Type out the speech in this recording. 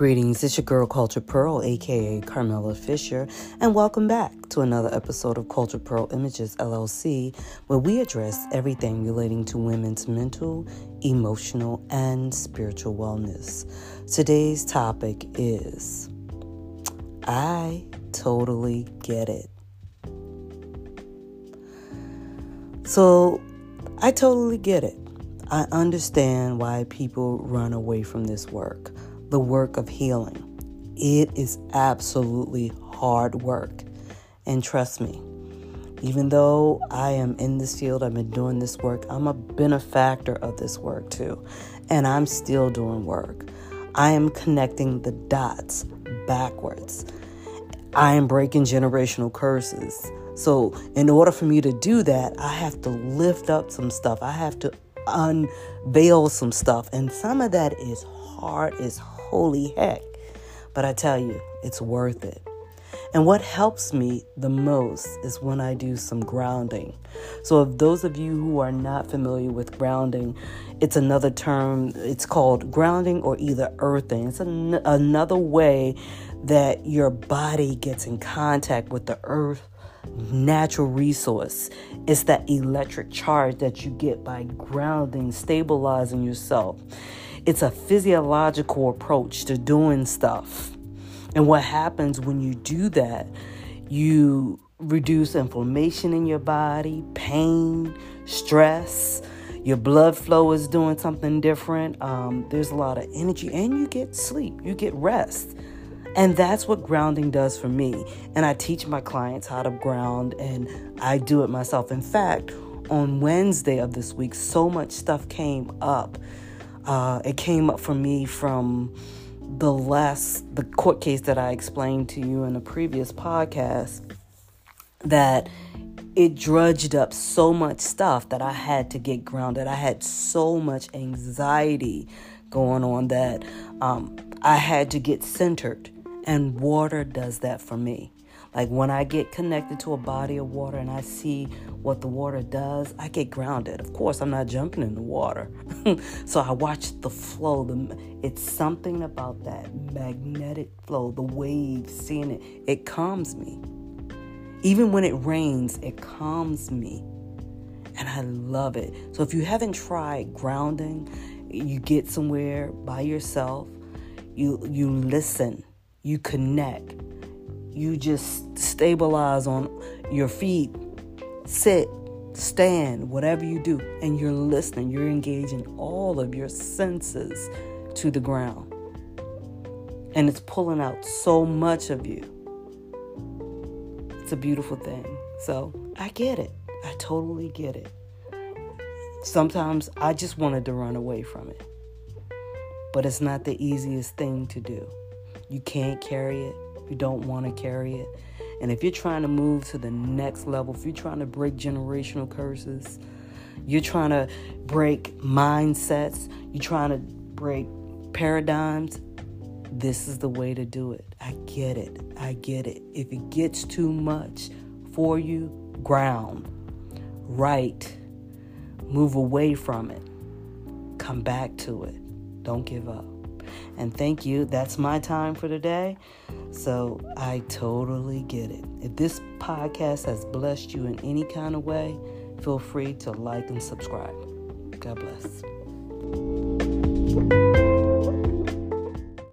Greetings, it's your girl Cultured Pearl, aka Carmela Fisher, and welcome back to another episode of Cultured Pearl Images LLC, where we address everything relating to women's mental, emotional, and spiritual wellness. Today's topic is I totally get it. So, I totally get it. I understand why people run away from this work the work of healing. It is absolutely hard work. And trust me, even though I am in this field, I've been doing this work, I'm a benefactor of this work too. And I'm still doing work. I am connecting the dots backwards. I am breaking generational curses. So, in order for me to do that, I have to lift up some stuff. I have to unveil some stuff. And some of that is hard as holy heck. But I tell you, it's worth it. And what helps me the most is when I do some grounding. So, if those of you who are not familiar with grounding, it's another term, it's called grounding or either earthing. It's an- another way that your body gets in contact with the earth natural resource. It's that electric charge that you get by grounding, stabilizing yourself. It's a physiological approach to doing stuff. And what happens when you do that, you reduce inflammation in your body, pain, stress. Your blood flow is doing something different. Um, there's a lot of energy, and you get sleep, you get rest. And that's what grounding does for me. And I teach my clients how to ground, and I do it myself. In fact, on Wednesday of this week, so much stuff came up uh, it came up for me from the last the court case that I explained to you in a previous podcast that it drudged up so much stuff that I had to get grounded. I had so much anxiety going on that um, I had to get centered, and water does that for me. Like when I get connected to a body of water and I see what the water does, I get grounded. Of course, I'm not jumping in the water. so I watch the flow. The, it's something about that magnetic flow, the waves, seeing it, it calms me. Even when it rains, it calms me. And I love it. So if you haven't tried grounding, you get somewhere by yourself, you you listen, you connect you just stabilize on your feet, sit, stand, whatever you do, and you're listening, you're engaging all of your senses to the ground. And it's pulling out so much of you. It's a beautiful thing. So I get it. I totally get it. Sometimes I just wanted to run away from it. But it's not the easiest thing to do. You can't carry it you don't want to carry it. And if you're trying to move to the next level, if you're trying to break generational curses, you're trying to break mindsets, you're trying to break paradigms, this is the way to do it. I get it. I get it. If it gets too much for you, ground, right, move away from it, come back to it. Don't give up. And thank you. That's my time for today. So I totally get it. If this podcast has blessed you in any kind of way, feel free to like and subscribe. God bless.